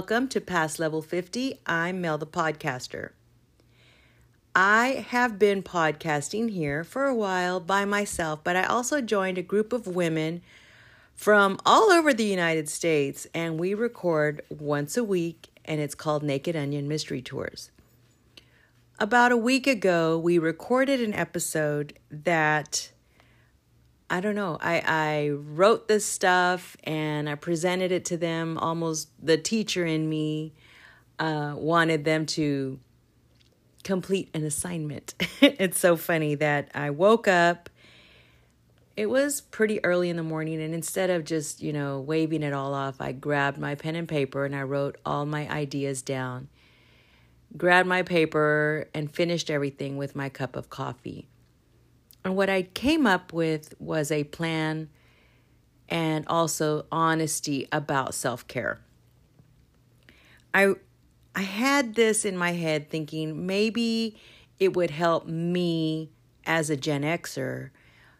welcome to Past Level 50. I'm Mel the Podcaster. I have been podcasting here for a while by myself, but I also joined a group of women from all over the United States, and we record once a week, and it's called Naked Onion Mystery Tours. About a week ago, we recorded an episode that I don't know. I, I wrote this stuff and I presented it to them. Almost the teacher in me uh, wanted them to complete an assignment. it's so funny that I woke up. It was pretty early in the morning, and instead of just, you know, waving it all off, I grabbed my pen and paper and I wrote all my ideas down. Grabbed my paper and finished everything with my cup of coffee. And what I came up with was a plan and also honesty about self care. I I had this in my head thinking maybe it would help me as a Gen Xer,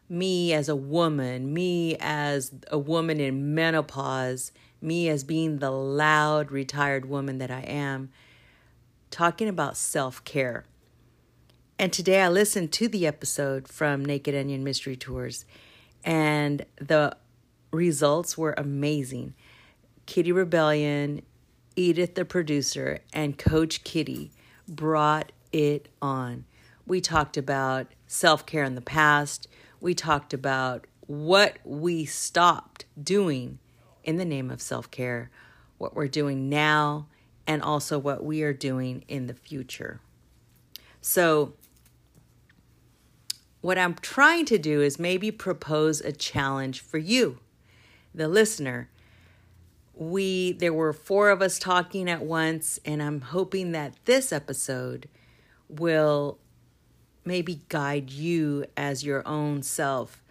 me as a woman, me as a woman in menopause, me as being the loud retired woman that I am, talking about self care. And today I listened to the episode from Naked Onion Mystery Tours, and the results were amazing. Kitty Rebellion, Edith, the producer, and Coach Kitty brought it on. We talked about self care in the past. We talked about what we stopped doing in the name of self care, what we're doing now, and also what we are doing in the future. So, what I'm trying to do is maybe propose a challenge for you, the listener. We there were four of us talking at once and I'm hoping that this episode will maybe guide you as your own self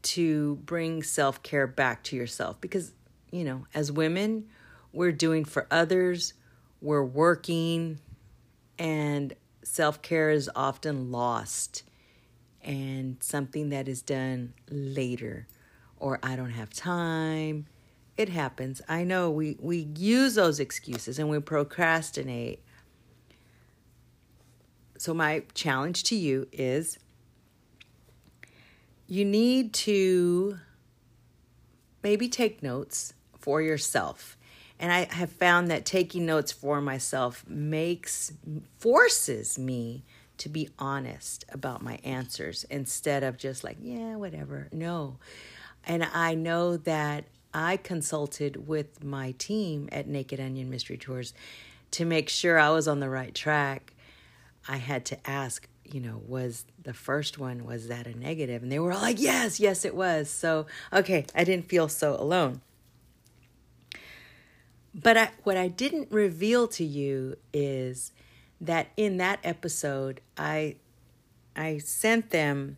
to bring self-care back to yourself because you know, as women, we're doing for others, we're working and self-care is often lost and something that is done later or I don't have time. It happens. I know we, we use those excuses and we procrastinate. So, my challenge to you is you need to maybe take notes for yourself. And I have found that taking notes for myself makes, forces me to be honest about my answers instead of just like, yeah, whatever. No. And I know that I consulted with my team at Naked Onion Mystery Tours to make sure I was on the right track. I had to ask, you know, was the first one, was that a negative? And they were all like, yes, yes, it was. So, okay, I didn't feel so alone. But I, what I didn't reveal to you is that in that episode I I sent them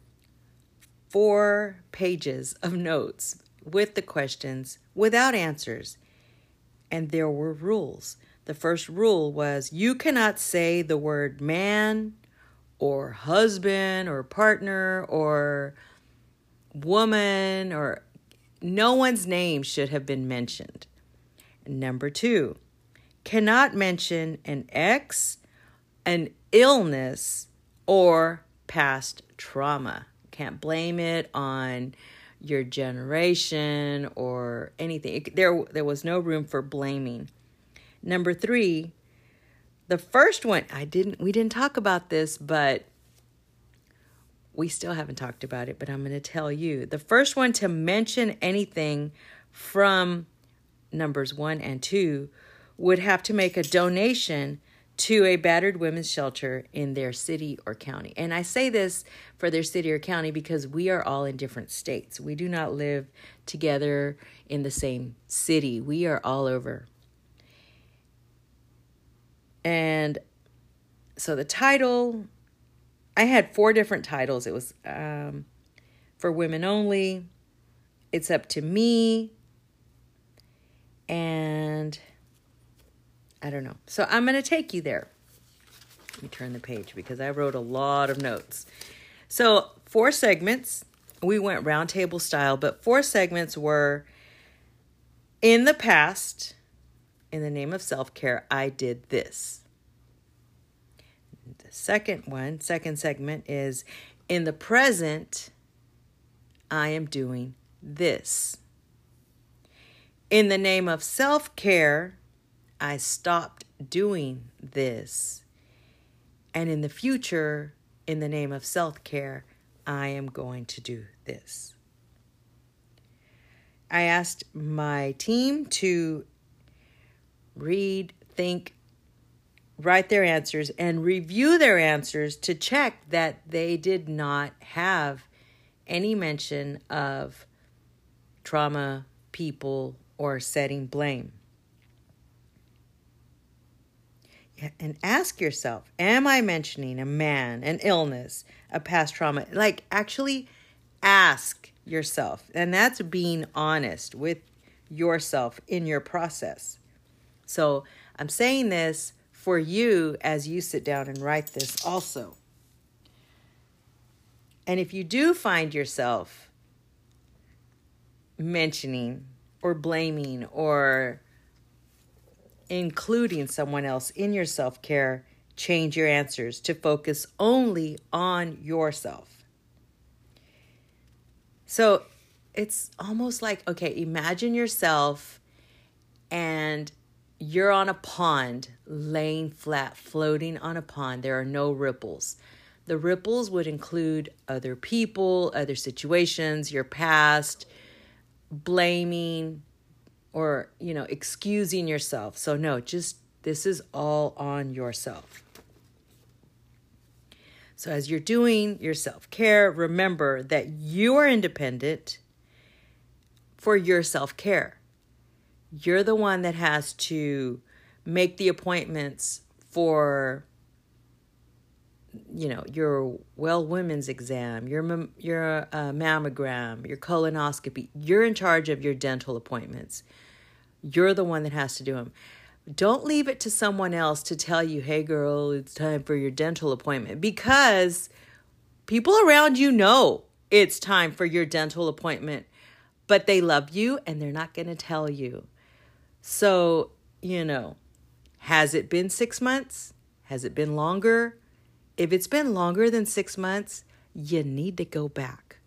four pages of notes with the questions without answers. And there were rules. The first rule was you cannot say the word man or husband or partner or woman or no one's name should have been mentioned. Number two, cannot mention an ex, an illness or past trauma. Can't blame it on your generation or anything. There, there was no room for blaming. Number three, the first one, I didn't, we didn't talk about this, but we still haven't talked about it, but I'm going to tell you. The first one to mention anything from numbers one and two would have to make a donation to a battered women's shelter in their city or county. And I say this for their city or county because we are all in different states. We do not live together in the same city, we are all over. And so the title, I had four different titles. It was um, for women only, It's Up to Me, and I don't know. So I'm going to take you there. Let me turn the page because I wrote a lot of notes. So, four segments. We went roundtable style, but four segments were in the past, in the name of self care, I did this. The second one, second segment is in the present, I am doing this. In the name of self care, I stopped doing this. And in the future, in the name of self care, I am going to do this. I asked my team to read, think, write their answers, and review their answers to check that they did not have any mention of trauma, people, or setting blame. And ask yourself Am I mentioning a man, an illness, a past trauma? Like, actually ask yourself. And that's being honest with yourself in your process. So I'm saying this for you as you sit down and write this also. And if you do find yourself mentioning or blaming or including someone else in your self care, change your answers to focus only on yourself. So it's almost like okay, imagine yourself and you're on a pond, laying flat, floating on a pond. There are no ripples. The ripples would include other people, other situations, your past, blaming, or, you know, excusing yourself. So, no, just this is all on yourself. So, as you're doing your self care, remember that you are independent for your self care. You're the one that has to make the appointments for you know your well women's exam your your uh, mammogram your colonoscopy you're in charge of your dental appointments you're the one that has to do them don't leave it to someone else to tell you hey girl it's time for your dental appointment because people around you know it's time for your dental appointment but they love you and they're not going to tell you so, you know, has it been six months? Has it been longer? If it's been longer than six months, you need to go back.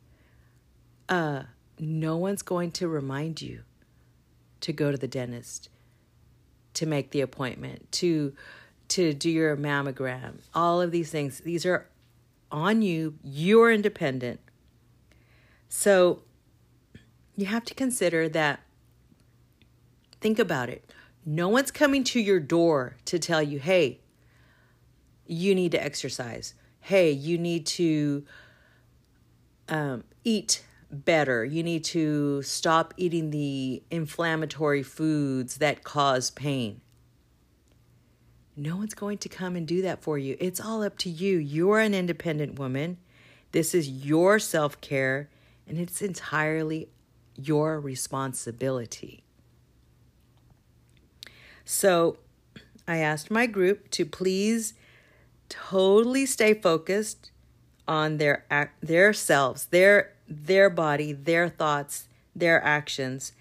Uh, no one's going to remind you to go to the dentist, to make the appointment, to to do your mammogram. All of these things, these are on you. You're independent. So you have to consider that Think about it. No one's coming to your door to tell you, hey, you need to exercise. Hey, you need to um, eat better. You need to stop eating the inflammatory foods that cause pain. No one's going to come and do that for you. It's all up to you. You're an independent woman. This is your self care, and it's entirely your responsibility. So I asked my group to please totally stay focused on their their selves, their their body, their thoughts, their actions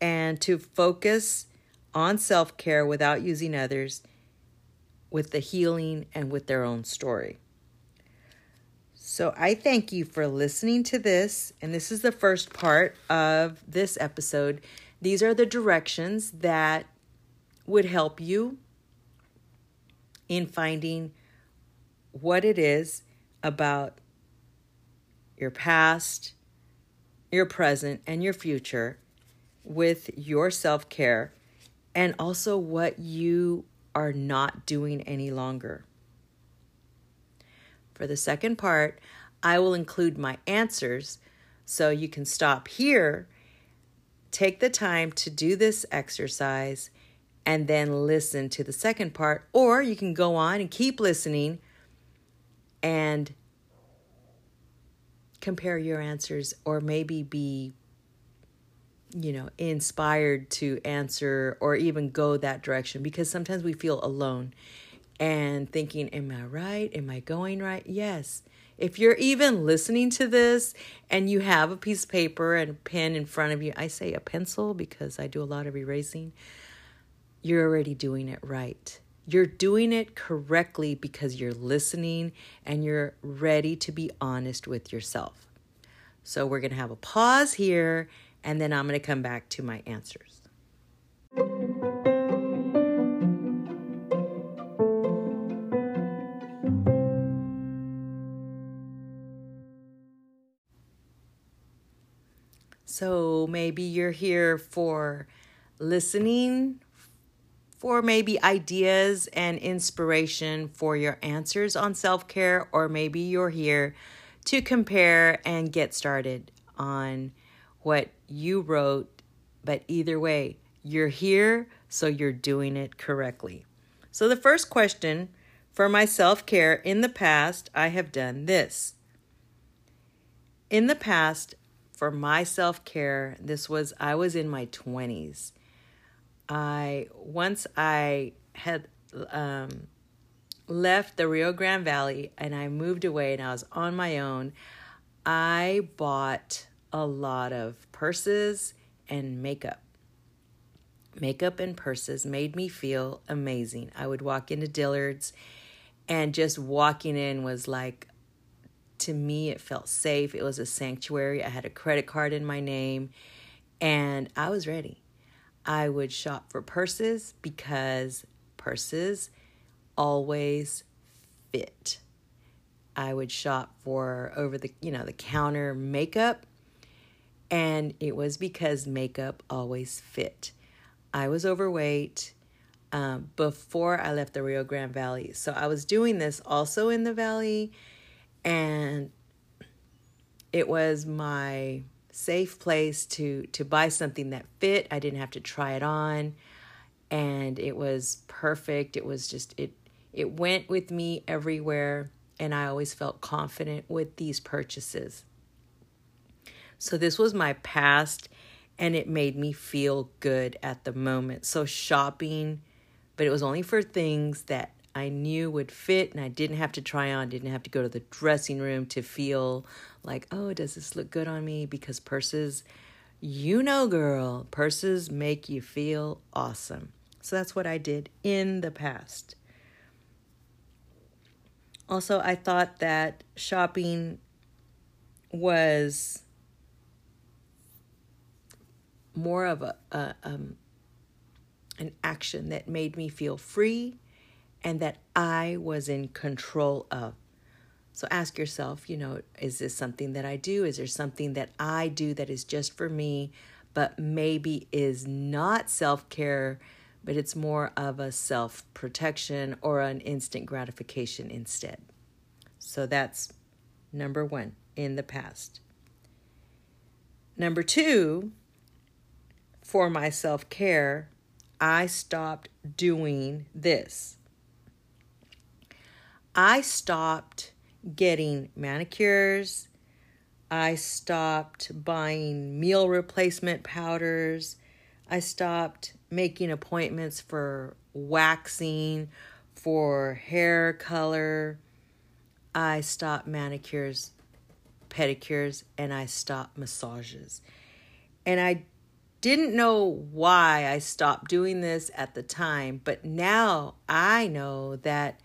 and to focus on self-care without using others with the healing and with their own story. So I thank you for listening to this and this is the first part of this episode. These are the directions that would help you in finding what it is about your past, your present, and your future with your self care, and also what you are not doing any longer. For the second part, I will include my answers so you can stop here, take the time to do this exercise, and then listen to the second part. Or you can go on and keep listening and compare your answers, or maybe be, you know, inspired to answer or even go that direction because sometimes we feel alone and thinking, Am I right? Am I going right? Yes. If you're even listening to this and you have a piece of paper and a pen in front of you, I say a pencil because I do a lot of erasing you're already doing it right. You're doing it correctly because you're listening and you're ready to be honest with yourself. So we're going to have a pause here and then I'm going to come back to my answers. So maybe you're here for listening, for maybe ideas and inspiration for your answers on self care, or maybe you're here to compare and get started on what you wrote. But either way, you're here, so you're doing it correctly. So, the first question for my self care in the past, I have done this. In the past, for my self care, this was, I was in my 20s. I, once I had um, left the Rio Grande Valley and I moved away and I was on my own, I bought a lot of purses and makeup. Makeup and purses made me feel amazing. I would walk into Dillard's and just walking in was like to me, it felt safe. It was a sanctuary. I had a credit card in my name and I was ready. I would shop for purses because purses always fit. I would shop for over the, you know, the counter makeup and it was because makeup always fit. I was overweight um, before I left the Rio Grande Valley. So I was doing this also in the valley and it was my safe place to to buy something that fit. I didn't have to try it on and it was perfect. It was just it it went with me everywhere and I always felt confident with these purchases. So this was my past and it made me feel good at the moment. So shopping, but it was only for things that I knew would fit and I didn't have to try on, didn't have to go to the dressing room to feel like, oh, does this look good on me? Because purses, you know, girl, purses make you feel awesome. So that's what I did in the past. Also, I thought that shopping was more of a, a um, an action that made me feel free and that I was in control of. So ask yourself, you know, is this something that I do? Is there something that I do that is just for me, but maybe is not self care, but it's more of a self protection or an instant gratification instead? So that's number one in the past. Number two, for my self care, I stopped doing this. I stopped getting manicures. I stopped buying meal replacement powders. I stopped making appointments for waxing, for hair color. I stopped manicures, pedicures, and I stopped massages. And I didn't know why I stopped doing this at the time, but now I know that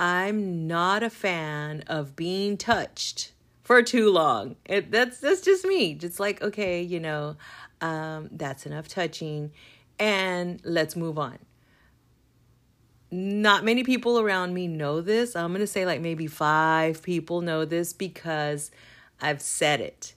I'm not a fan of being touched for too long. It, that's that's just me. Just like okay, you know, um, that's enough touching, and let's move on. Not many people around me know this. I'm gonna say like maybe five people know this because I've said it.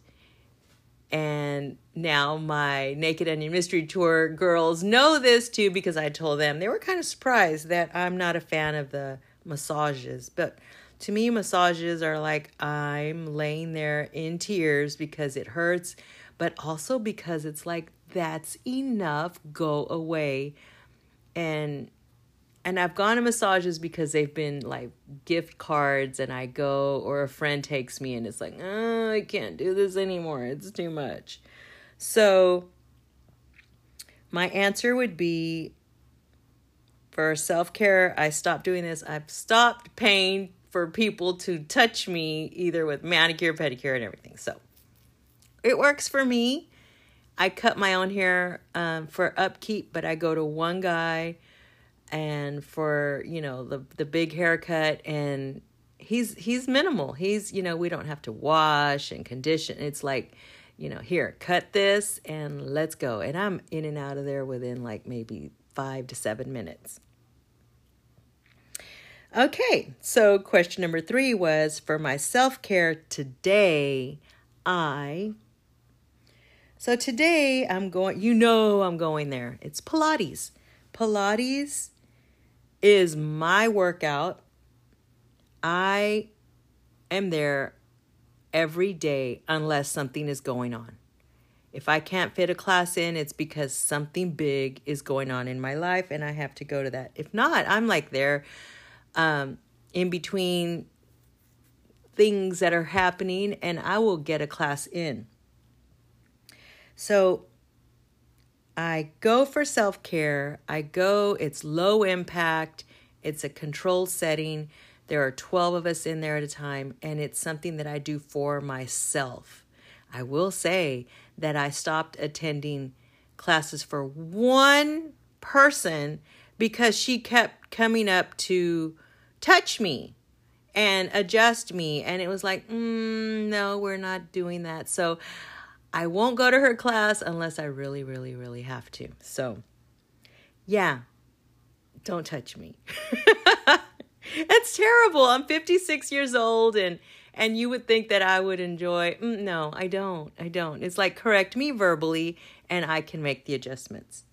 And now my Naked Onion Mystery Tour girls know this too because I told them. They were kind of surprised that I'm not a fan of the massages. But to me, massages are like I'm laying there in tears because it hurts, but also because it's like that's enough, go away. And and I've gone to massages because they've been like gift cards and I go or a friend takes me and it's like, oh, I can't do this anymore. It's too much. So my answer would be for self care, I stopped doing this. I've stopped paying for people to touch me, either with manicure, pedicure, and everything. So it works for me. I cut my own hair um, for upkeep, but I go to one guy and for, you know, the the big haircut and he's he's minimal. He's, you know, we don't have to wash and condition. It's like, you know, here, cut this and let's go. And I'm in and out of there within like maybe 5 to 7 minutes. Okay, so question number 3 was for my self-care today, I so today I'm going, you know, I'm going there. It's Pilates. Pilates is my workout. I am there every day unless something is going on. If I can't fit a class in, it's because something big is going on in my life and I have to go to that. If not, I'm like there um, in between things that are happening and I will get a class in. So I go for self care. I go, it's low impact, it's a controlled setting. There are 12 of us in there at a time, and it's something that I do for myself. I will say that I stopped attending classes for one person because she kept coming up to touch me and adjust me. And it was like, mm, no, we're not doing that. So I won't go to her class unless I really, really, really have to. So, yeah, don't touch me. It's terrible. I'm 56 years old and and you would think that I would enjoy. Mm, no, I don't. I don't. It's like correct me verbally and I can make the adjustments.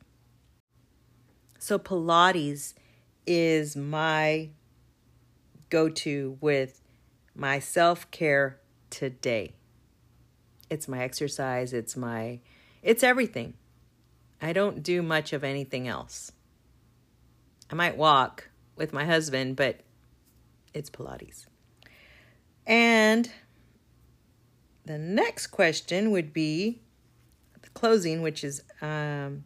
So Pilates is my go-to with my self-care today. It's my exercise, it's my it's everything. I don't do much of anything else. I might walk with my husband, but it's Pilates. And the next question would be the closing, which is um,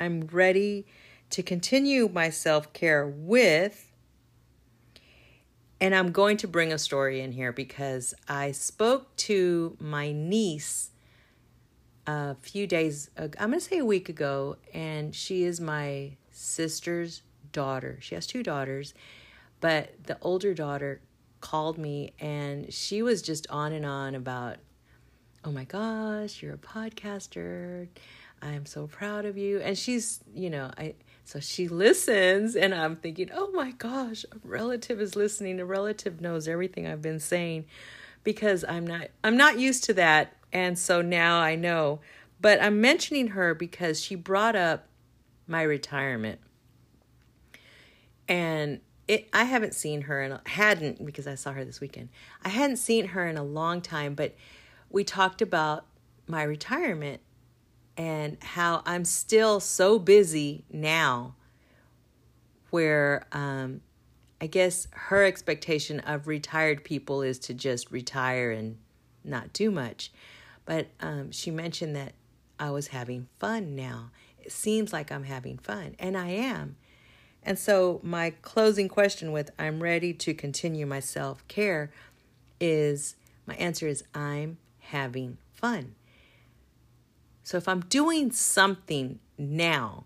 I'm ready to continue my self care with and I'm going to bring a story in here because I spoke to my niece a few days ago, I'm going to say a week ago, and she is my sister's daughter. She has two daughters, but the older daughter called me and she was just on and on about, oh my gosh, you're a podcaster. I'm so proud of you. And she's, you know, I so she listens, and I'm thinking, oh my gosh, a relative is listening. A relative knows everything I've been saying because I'm not I'm not used to that. And so now I know. But I'm mentioning her because she brought up my retirement. And it I haven't seen her and hadn't because I saw her this weekend. I hadn't seen her in a long time, but we talked about my retirement and how I'm still so busy now where um, I guess her expectation of retired people is to just retire and not do much. But um, she mentioned that I was having fun now. It seems like I'm having fun, and I am. And so, my closing question with I'm ready to continue my self care is my answer is I'm having fun. So if I'm doing something now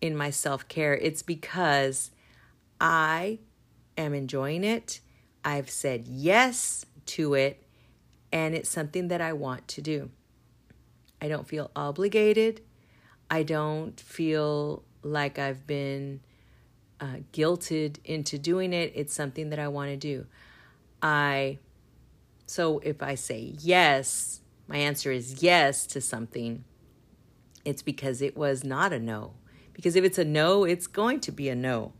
in my self care, it's because I am enjoying it. I've said yes to it, and it's something that I want to do. I don't feel obligated. I don't feel like I've been uh, guilted into doing it. It's something that I want to do. I, so if I say yes, my answer is yes to something, it's because it was not a no. Because if it's a no, it's going to be a no.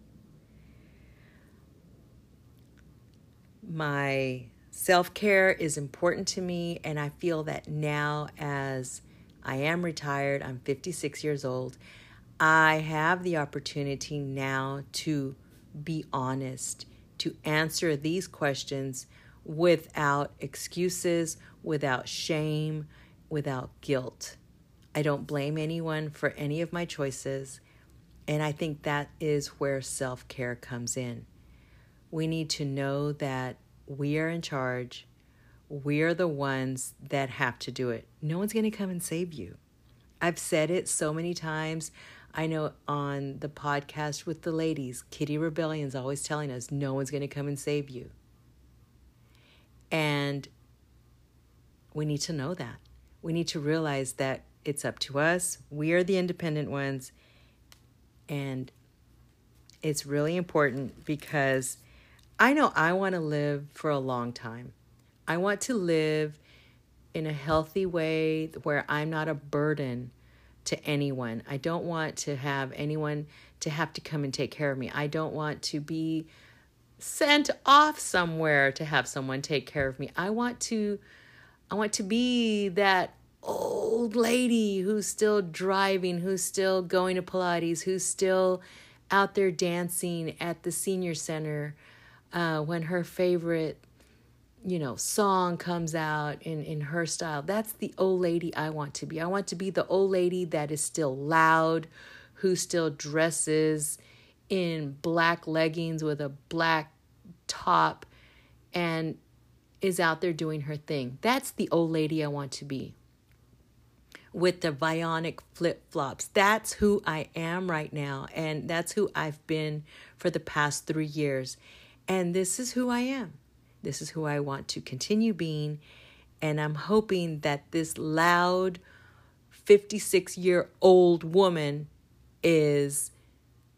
My self care is important to me, and I feel that now, as I am retired, I'm 56 years old, I have the opportunity now to be honest, to answer these questions without excuses, without shame, without guilt. I don't blame anyone for any of my choices. And I think that is where self care comes in. We need to know that we are in charge. We are the ones that have to do it. No one's going to come and save you. I've said it so many times. I know on the podcast with the ladies, Kitty Rebellion's always telling us no one's going to come and save you. And we need to know that. We need to realize that it's up to us. We are the independent ones. And it's really important because I know I want to live for a long time. I want to live in a healthy way where I'm not a burden to anyone. I don't want to have anyone to have to come and take care of me. I don't want to be sent off somewhere to have someone take care of me. I want to I want to be that old lady who's still driving, who's still going to Pilates, who's still out there dancing at the senior center uh, when her favorite you know song comes out in in her style that's the old lady i want to be i want to be the old lady that is still loud who still dresses in black leggings with a black top and is out there doing her thing that's the old lady i want to be with the Vionic flip flops. That's who I am right now. And that's who I've been for the past three years. And this is who I am. This is who I want to continue being. And I'm hoping that this loud 56 year old woman is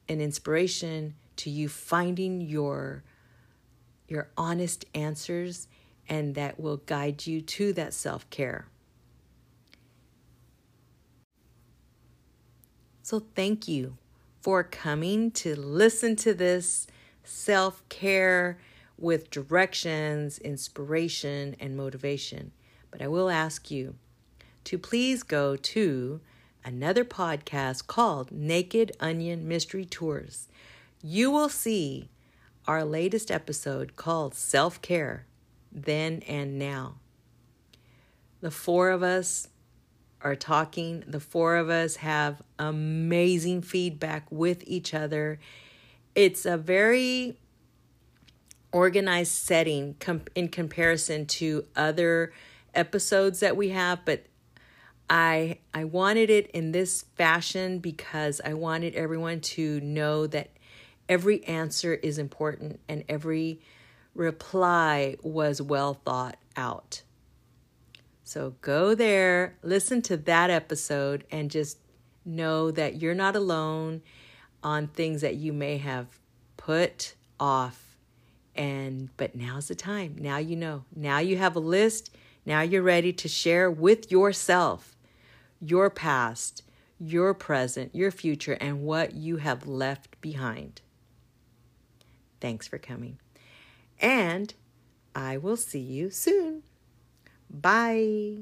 an inspiration to you finding your your honest answers and that will guide you to that self-care. So thank you for coming to listen to this self-care with directions, inspiration, and motivation. But I will ask you to please go to another podcast called Naked Onion Mystery Tours. You will see our latest episode called Self Care Then and Now. The four of us are talking, the four of us have amazing feedback with each other. It's a very organized setting com- in comparison to other episodes that we have but I I wanted it in this fashion because I wanted everyone to know that every answer is important and every reply was well thought out. So go there, listen to that episode and just know that you're not alone on things that you may have put off and but now's the time. Now you know. Now you have a list. Now you're ready to share with yourself your past, your present, your future, and what you have left behind. Thanks for coming. And I will see you soon. Bye.